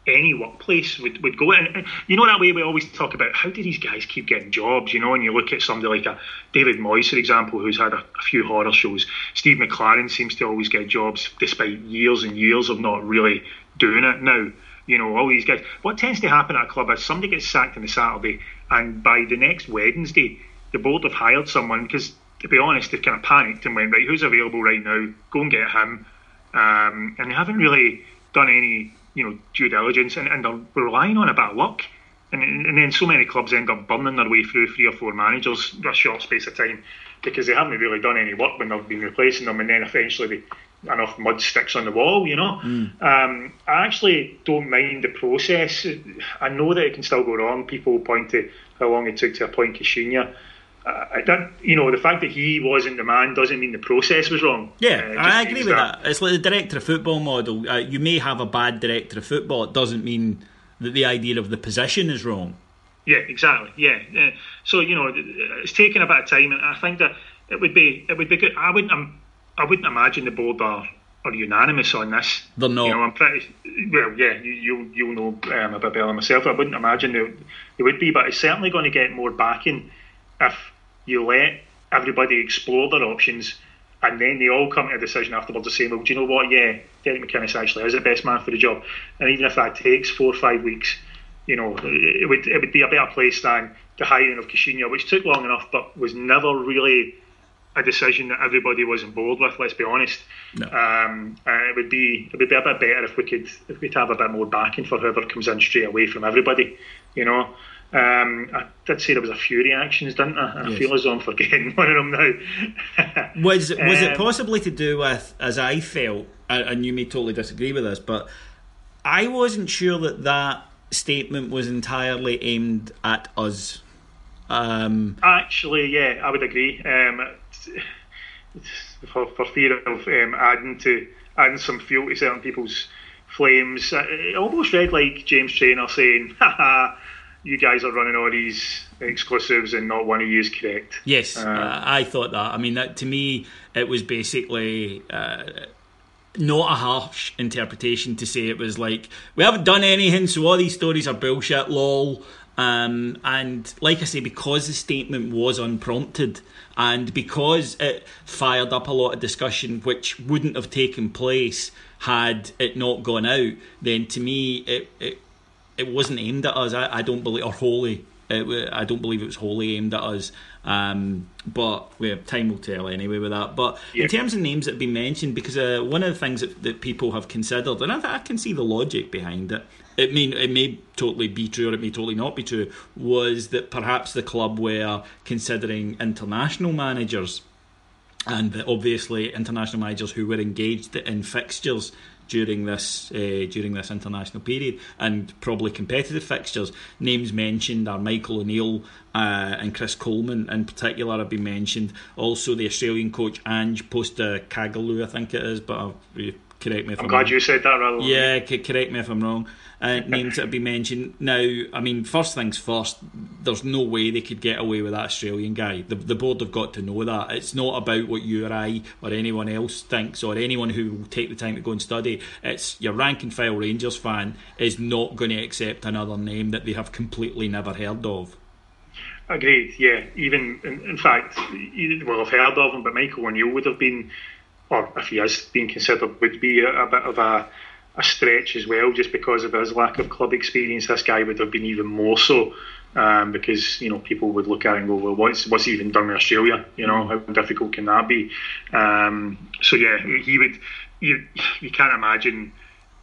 any workplace would, would go. And, you know that way we always talk about how do these guys keep getting jobs, you know, and you look at somebody like a David Moyes, for example, who's had a, a few horror shows. Steve McClaren seems to always get jobs despite years and years of not really doing it now. You know, all these guys. What tends to happen at a club is somebody gets sacked on a Saturday, and by the next Wednesday, the board have hired someone because, to be honest, they've kind of panicked and went, right, who's available right now? Go and get him. Um, and they haven't really done any, you know, due diligence, and, and they're relying on a bit of luck. And, and then so many clubs end up burning their way through three or four managers in a short space of time because they haven't really done any work when they've been replacing them, and then eventually they, enough mud sticks on the wall, you know. Um, I actually don't mind the process. I know that it can still go wrong. People point to how long it took to appoint Caixinha. Uh, that, you know, the fact that he wasn't the man doesn't mean the process was wrong. Yeah, Uh, I agree with that. It's like the director of football model. Uh, you may have a bad director of football. It doesn't mean that the idea of the position is wrong. Yeah, exactly. Yeah. Uh, so you know, it's taken a bit of time, and I think that it would be it would be good. I wouldn't um, I wouldn't imagine the board are, are unanimous on this. They're not. You know, I'm pretty well. Yeah, you you you'll know um, a bit better than myself. I wouldn't imagine they, they would be, but it's certainly going to get more backing if you let everybody explore their options. And then they all come to a decision afterwards of saying, well, do you know what? Yeah, Derek McInnes actually is the best man for the job. And even if that takes four or five weeks, you know, it would it would be a better place than the hiring of Caixinha, which took long enough, but was never really a decision that everybody was on board with. Let's be honest. No. Um, uh, it would be it would be a bit better if we could if we'd have a bit more backing for whoever comes in straight away from everybody. You know. Um, I did say there was a few reactions, didn't I? I Yes. feel as though I'm forgetting one of them now. Was was it Um, possibly to do with, as I felt, and you may totally disagree with this, but I wasn't sure that that statement was entirely aimed at us. Um, Actually, yeah, I would agree. Um, for, for fear of um, adding to adding some fuel to certain people's flames, uh, it almost read like James Traynor saying, "Ha ha, you guys are running all these exclusives and not one of you is correct." yes, Uh, I thought that. I mean, that to me, it was basically. Uh, not a harsh interpretation to say it was like we haven't done anything, so all these stories are bullshit. Lol. Um, and like I say, because the statement was unprompted and because it fired up a lot of discussion which wouldn't have taken place had it not gone out, then to me it it, it wasn't aimed at us. I, I don't believe or wholly. It, I don't believe it was wholly aimed at us. Um, but we have time will tell anyway with that. But yeah. in terms of names that have been mentioned, because uh, one of the things that, that people have considered, and I, I, can see the logic behind it, it may it may totally be true or it may totally not be true, was that perhaps the club were considering international managers, and obviously international managers who were engaged in fixtures during this uh, during this international period, and probably competitive fixtures. Names mentioned are Michael O'Neill uh, and Chris Coleman in particular have been mentioned. Also, the Australian coach Ange Postecoglou, I think it is, but I'll, correct me if I'm, I'm glad wrong. you said that rather. Yeah, correct me if I'm wrong uh, names that have been mentioned. Now, I mean, first things first, there's no way they could get away with that Australian guy. The, the board have got to know that. It's not about what you or I or anyone else thinks or anyone who will take the time to go and study. It's your rank and file Rangers fan is not going to accept another name that they have completely never heard of. Agreed, yeah. Even, in, in fact, you I've heard of him, but Michael O'Neill would have been, or if he has been considered, would be a, a bit of a a stretch as well, just because of his lack of club experience. This guy would have been even more so. Um, because you know people would look at it and go, well, what's what's he even done in Australia? You know, how difficult can that be? Um, so yeah, he would. You you can't imagine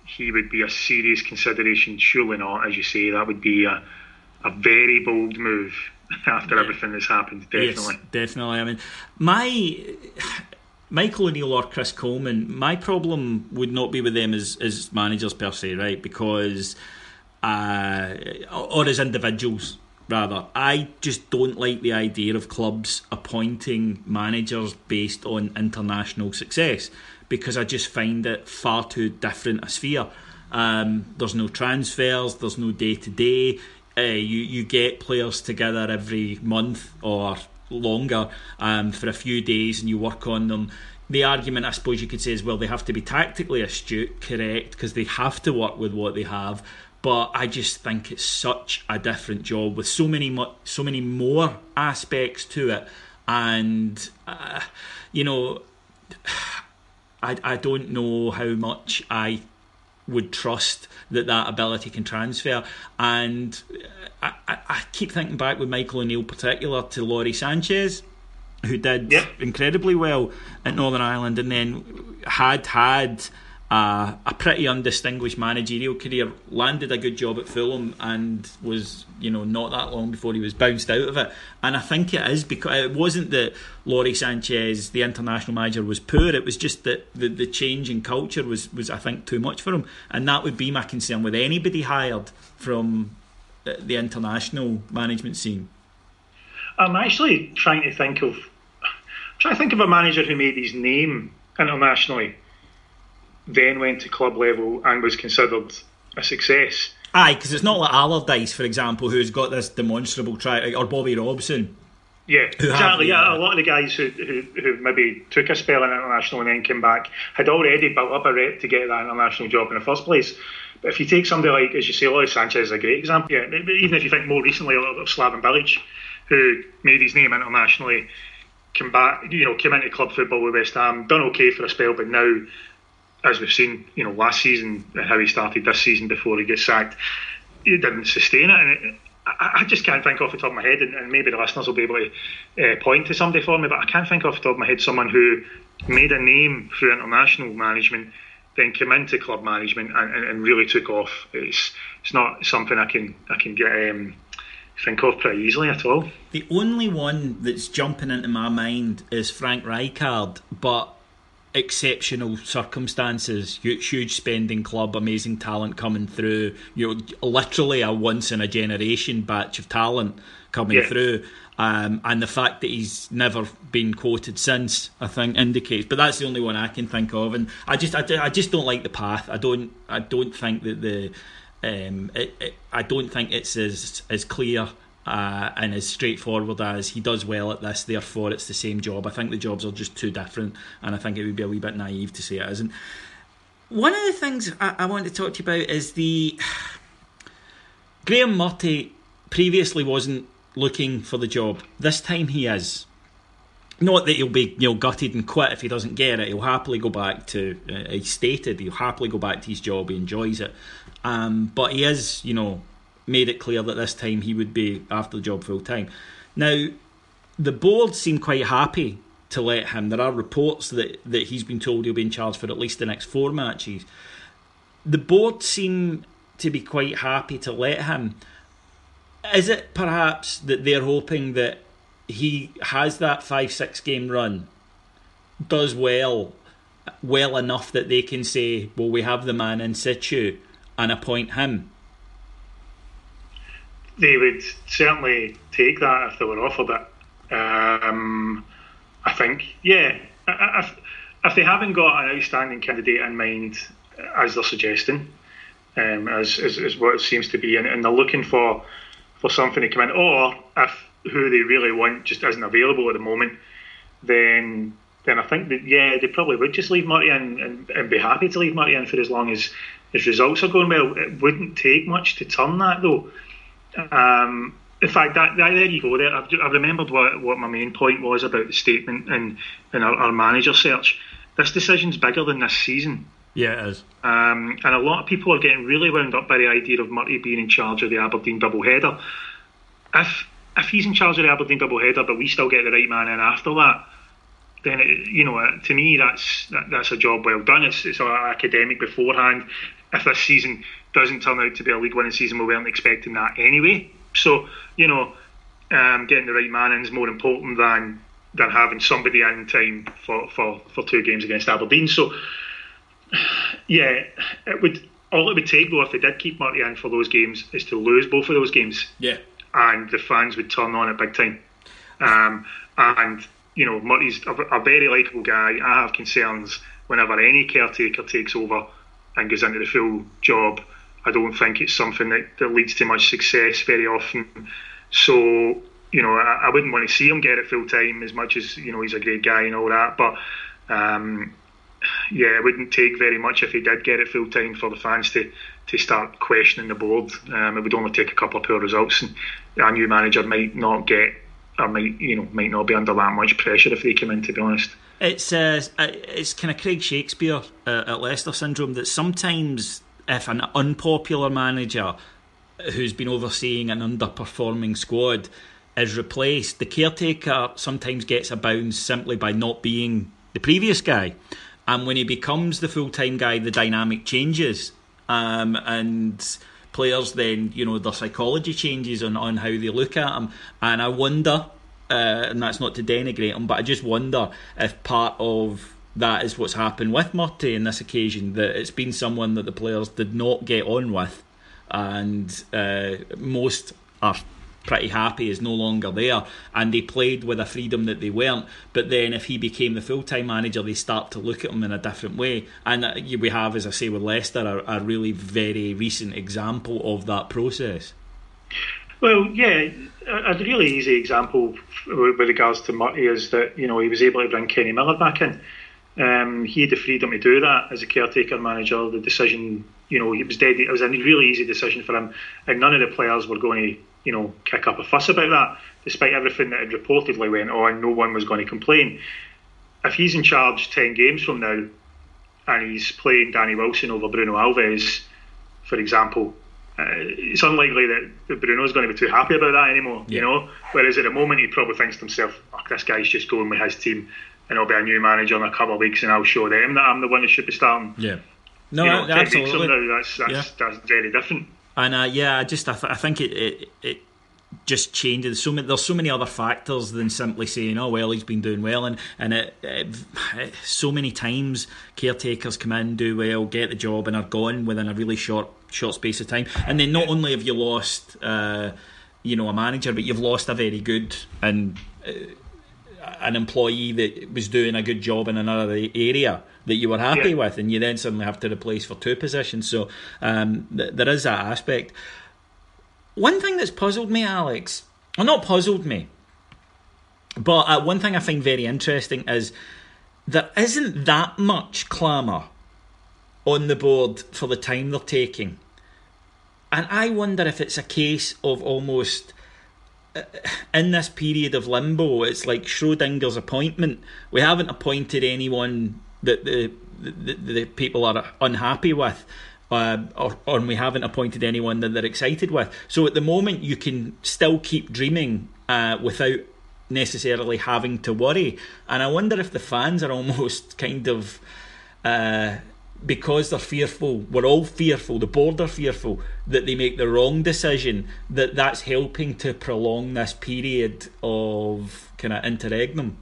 he would be a serious consideration. Surely not, as you say, that would be a a very bold move after yeah. everything that's happened. Definitely, yes, definitely. I mean, my Michael O'Neill or Chris Coleman, my problem would not be with them as, as managers per se, right? Because, uh, or as individuals, rather. I just don't like the idea of clubs appointing managers based on international success because I just find it far too different a sphere. Um, there's no transfers, there's no day to day. You you get players together every month or longer um, for a few days and you work on them. The argument, I suppose, you could say is well, they have to be tactically astute, correct, because they have to work with what they have. But I just think it's such a different job with so many, mo- so many more aspects to it, and uh, you know, I I don't know how much I would trust that that ability can transfer. And I, I, I keep thinking back with Michael O'Neill, particular to Lawrie Sanchez, who did incredibly well at Northern Ireland, and then had had uh, a pretty undistinguished managerial career, landed a good job at Fulham, and was you know not that long before he was bounced out of it. And I think it is because it wasn't that Lawrie Sanchez, the international manager, was poor. It was just that the, the change in culture was was I think too much for him, and that would be my concern with anybody hired from the international management scene. I'm actually trying to think of trying to think of a manager who made his name internationally then went to club level and was considered a success. Aye, because it's not like Allardyce, for example, who's got this demonstrable try, or Bobby Robson. Yeah, exactly. Yeah, a uh, lot of the guys who, who, who maybe took a spell in international and then came back had already built up a rep to get that international job in the first place. But if you take somebody like, as you say, Lawrie Sanchez is a great example. Yeah, even if you think more recently of Slaven Bilic, who made his name internationally, came back, you know, came into club football with West Ham, done okay for a spell, but now as we've seen, you know, last season and how he started this season before he gets sacked, he didn't sustain it, and it, I, I, just can't think off the top of my head, and, and maybe the listeners will be able to uh, point to somebody for me, but I can't think off the top of my head someone who made a name through international management, then came into club management and, and, really took off. It's it's not something I can I can get. Um, think of pretty easily at all. The only one that's jumping into my mind is Frank Rijkaard, but exceptional circumstances, huge spending club, amazing talent coming through. You know, literally a once in a generation batch of talent coming yeah. through. Um, and the fact that he's never been quoted since, I think, indicates. But that's the only one I can think of, and I just, I, I just don't like the path. I don't, I don't think that the, um, it, it, I don't think it's as as clear uh, and as straightforward as he does well at this, therefore it's the same job. I think the jobs are just too different, and I think it would be a wee bit naive to say it isn't. one of the things I, I want to talk to you about is the Graeme Murty previously wasn't looking for the job. This time he is. Not that he'll be you know gutted and quit if he doesn't get it. He'll happily go back to. Uh, he stated he'll happily go back to his job. He enjoys it, um, but he is you know made it clear that this time he would be after the job full time. Now, the board seem quite happy to let him. There are reports that that he's been told he'll be in charge for at least the next four matches. The board seem to be quite happy to let him. Is it perhaps that they're hoping that he has that five six game run, does well, well enough that they can say, well, we have the man in situ and appoint him. They would certainly take that if they were offered it. Um, I think, yeah. If, if they haven't got an outstanding candidate in mind, as they're suggesting, um, as, as, what it seems to be, and, and they're looking for for something to come in, or if who they really want just isn't available at the moment, then then I think that yeah, they probably would just leave Murty in and, and be happy to leave Murty in for as long as his results are going well. It wouldn't take much to turn that though. Um, in fact, that, that, there you go. There, I've, I've, remembered what, what my main point was about the statement and, and our, our manager search. This decision's bigger than this season. Yeah, it is. Um, and a lot of people are getting really wound up by the idea of Murty being in charge of the Aberdeen double header. If if he's in charge of the Aberdeen double header, but we still get the right man in after that, then it, you know to me that's that, that's a job well done. It's it's academic beforehand. If this season doesn't turn out to be a league winning season, we weren't expecting that anyway. So you know, um, getting the right man in is more important than than having somebody in time for, for, for two games against Aberdeen. So yeah, it would all it would take though if they did keep Murty in for those games is to lose both of those games. Yeah. And the fans would turn on it big time. Um, and you know, Murty's a, a very likable guy. I have concerns whenever any caretaker takes over and goes into the full job. I don't think it's something that, that leads to much success very often. So, you know, I, I wouldn't want to see him get it full time as much as, you know, he's a great guy and all that. But um, yeah, it wouldn't take very much if he did get it full time for the fans to, to start questioning the board. Um, it would only take a couple of poor results, and a new manager might not get or might you know might not be under that much pressure if they come in. To be honest, it's uh, it's kind of Craig Shakespeare uh, at Leicester syndrome that sometimes if an unpopular manager who's been overseeing an underperforming squad is replaced, the caretaker sometimes gets a bounce simply by not being the previous guy. And when he becomes the full time guy, the dynamic changes. Um, and players then, you know, their psychology changes on, on how they look at him. And I wonder, uh, and that's not to denigrate him, but I just wonder if part of that is what's happened with Murty in this occasion, that it's been someone that the players did not get on with. And uh, most are pretty happy is no longer there, and they played with a freedom that they weren't. But then, if he became the full time manager, they start to look at him in a different way. And uh, we have, as I say, with Leicester, a, a really very recent example of that process. Well, yeah, a really easy example with regards to Murty is that you know he was able to bring Kenny Miller back in. Um, he had the freedom to do that as a caretaker manager. The decision, you know, it was dead. It was a really easy decision for him, and none of the players were going to you know, kick up a fuss about that. Despite everything that had reportedly went on, no one was going to complain. If he's in charge 10 games from now and he's playing Danny Wilson over Bruno Alves, for example, uh, it's unlikely that, that Bruno's going to be too happy about that anymore, yeah. you know. Whereas at the moment, he probably thinks to himself, oh, this guy's just going with his team and I'll be a new manager in a couple of weeks and I'll show them that I'm the one who should be starting. Yeah. No, you know, absolutely. Now, that's, that's, yeah. that's very different. And uh, yeah, I just I, th- I think it, it, it just changes. So many, there's so many other factors than simply saying, "Oh well, he's been doing well," and and it, it, it, so many times caretakers come in, do well, get the job, and are gone within a really short short space of time. And then not only have you lost, uh, you know, a manager, but you've lost a very good and uh, an employee that was doing a good job in another area that you were happy yeah. with, and you then suddenly have to replace for two positions. So um, th- there is that aspect. One thing that's puzzled me, Alex, well, not puzzled me, but uh, one thing I find very interesting is there isn't that much clamour on the board for the time they're taking. And I wonder if it's a case of almost in this period of limbo, it's like Schrodinger's appointment. We haven't appointed anyone that the the, the people are unhappy with. Uh, or, or we haven't appointed anyone that they're excited with. So at the moment, you can still keep dreaming uh, without necessarily having to worry. And I wonder if the fans are almost kind of. Uh, because they're fearful, we're all fearful, the board are fearful that they make the wrong decision, that that's helping to prolong this period of kind of interregnum.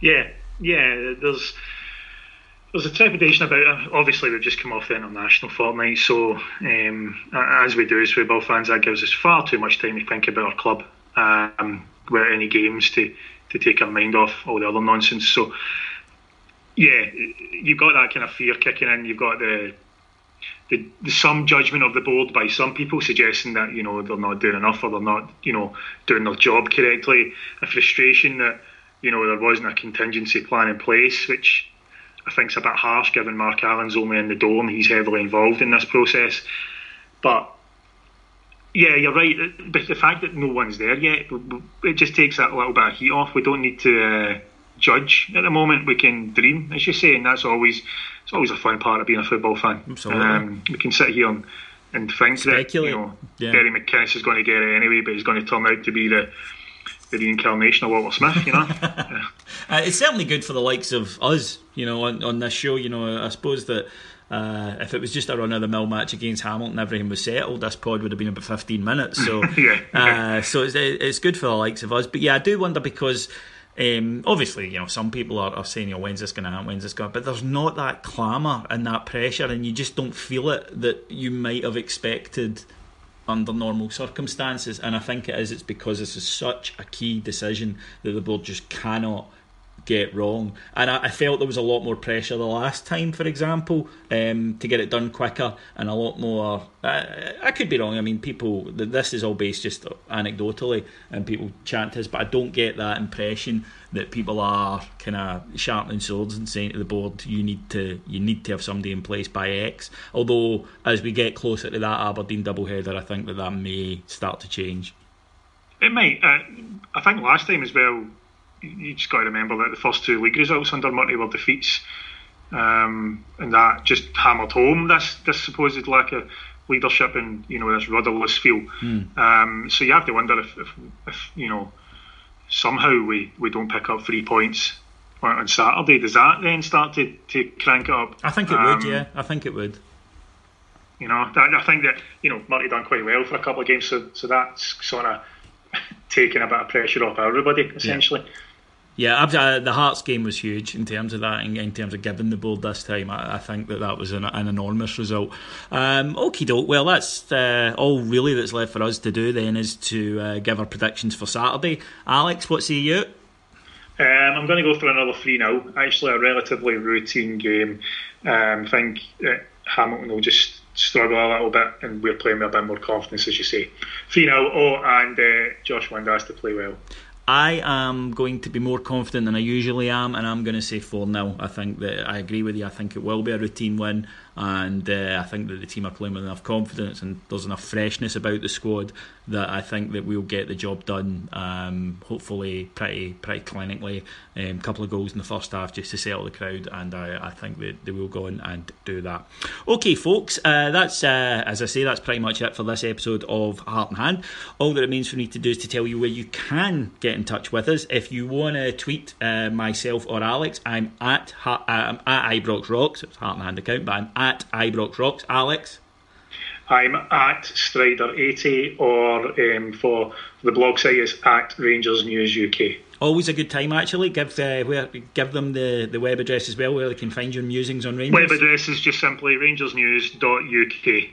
Yeah, yeah, there's there's a trepidation about it. Obviously, we've just come off the international fortnight, so um, as we do as football fans, that gives us far too much time to think about our club um, without any games to, to take our mind off all the other nonsense. So yeah, you've got that kind of fear kicking in. You've got the, the, the some judgment of the board by some people suggesting that you know they're not doing enough or they're not you know doing their job correctly. A frustration that you know there wasn't a contingency plan in place, which I think is a bit harsh given Mark Allen's only in the door and he's heavily involved in this process. But yeah, you're right. But the fact that no one's there yet, it just takes that little bit of heat off. We don't need to. Uh, judge at the moment. We can dream, as you say, and that's always it's always a fun part of being a football fan. Um, we can sit here and, and think Speculate. that you know yeah. Gary McInnes is going to get it anyway, but he's going to turn out to be the the reincarnation of Walter Smith, you know. yeah. uh, it's certainly good for the likes of us, you know, on, on this show. You know, I suppose that uh, if it was just a run of the mill match against Hamilton, everything was settled. This pod would have been about fifteen minutes. So, yeah. Uh, so it's, it's good for the likes of us. But yeah, I do wonder because um, obviously, you know, some people are, are saying, you know, when's this going to happen, when's this going to But there's not that clamour and that pressure, and you just don't feel it that you might have expected under normal circumstances. And I think it is, it's because this is such a key decision that the board just cannot get wrong. And I, I, felt there was a lot more pressure the last time, for example, um, to get it done quicker and a lot more. Uh, I could be wrong. I mean, people. This is all based just anecdotally, and people chant this, but I don't get that impression that people are kind of sharpening swords and saying to the board, "You need to, you need to have somebody in place by X." Although, as we get closer to that Aberdeen doubleheader, I think that that may start to change. It might. Uh, I think last time as well you just got to remember that the first two league results under Murty were defeats, um, and that just hammered home this this supposed lack of leadership and you know this rudderless feel. Mm. Um, so you have to wonder if, if, if, you know somehow we, we don't pick up three points on Saturday. Does that then start to, to crank it up? I think it um, would. Yeah, I think it would. You know, I think that you know Murty done quite well for a couple of games, so so that's sort of taking a bit of pressure off everybody essentially. Yeah. Yeah, uh, the Hearts game was huge in terms of that, in, in terms of giving the board this time. I, I think that that was an, an enormous result. Um, okie doke. Well, that's uh, all really that's left for us to do then is to uh, give our predictions for Saturday. Alex, what say you? Um, I'm going to go for another 3 now. Actually, a relatively routine game. Um, I think Hamilton will just struggle a little bit, and we're playing with a bit more confidence, as you say. 3 0. Oh, and uh, Josh has to play well. I am going to be more confident than I usually am, and I'm going to say 4 0. I think that I agree with you. I think it will be a routine win and uh, I think that the team are playing with enough confidence and there's enough freshness about the squad that I think that we'll get the job done. Um, hopefully, pretty pretty clinically. A um, couple of goals in the first half just to settle the crowd, and I, I think that they will go in and do that. Okay, folks, uh, that's uh, as I say, that's pretty much it for this episode of Heart and Hand. All that remains for me to do is to tell you where you can get in touch with us. If you want to tweet uh, myself or Alex, I'm at uh, I'm at Ibrox Rocks. It's Heart and Hand account, but I'm at at Ibrox Rocks. Alex? I'm at Strider80 or um, for the blog site is at Rangers News UK. Always a good time, actually. Give uh, where, give them the, the web address as well where they can find your musings on Rangers. Web address is just simply rangersnews.uk.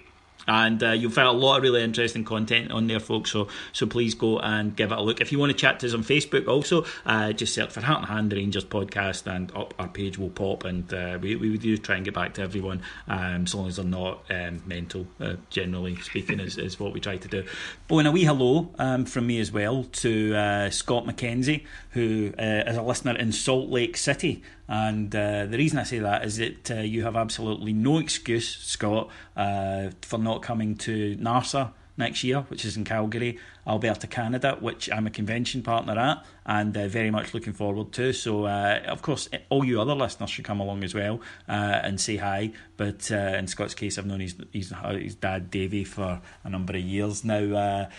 and uh, you'll find a lot of really interesting content on there, folks. So so please go and give it a look. If you want to chat to us on Facebook, also uh, just search for Heart and Hand Rangers podcast, and up our page will pop. And uh, we we do try and get back to everyone, um, as long as they're not um, mental. Uh, generally speaking, is, is what we try to do. But and a wee hello um, from me as well to uh, Scott McKenzie, who uh, is a listener in Salt Lake City. And uh, the reason I say that is that uh, you have absolutely no excuse, Scott, uh, for not coming to NASA next year, which is in Calgary, Alberta, Canada, which I'm a convention partner at, and uh, very much looking forward to. So, uh, of course, all you other listeners should come along as well uh, and say hi. But uh, in Scott's case, I've known his, his, his dad, Davey, for a number of years now uh,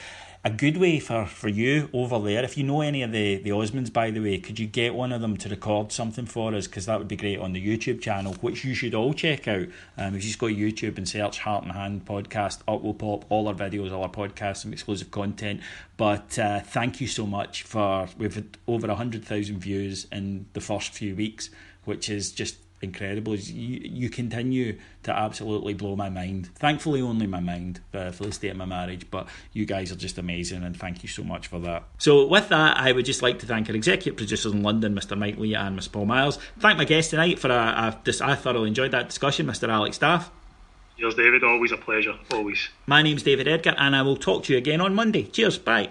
a good way for, for you over there. If you know any of the, the Osmonds, by the way, could you get one of them to record something for us? Because that would be great on the YouTube channel, which you should all check out. Um, if you just go to YouTube and search Heart and Hand Podcast, up will pop all our videos, all our podcasts, some exclusive content. But uh, thank you so much for, we've had over 100,000 views in the first few weeks, which is just incredible. You, you continue to absolutely blow my mind. Thankfully, only my mind uh, for the state of my marriage, but you guys are just amazing, and thank you so much for that. So, with that, I would just like to thank our executive producers in London, Mr. Mike Lee and Mr. Paul Miles. Thank my guest tonight for a, a, this. I thoroughly enjoyed that discussion, Mr. Alex Staff. Cheers, David. Always a pleasure. Always. My name's David Edgar, and I will talk to you again on Monday. Cheers. Bye.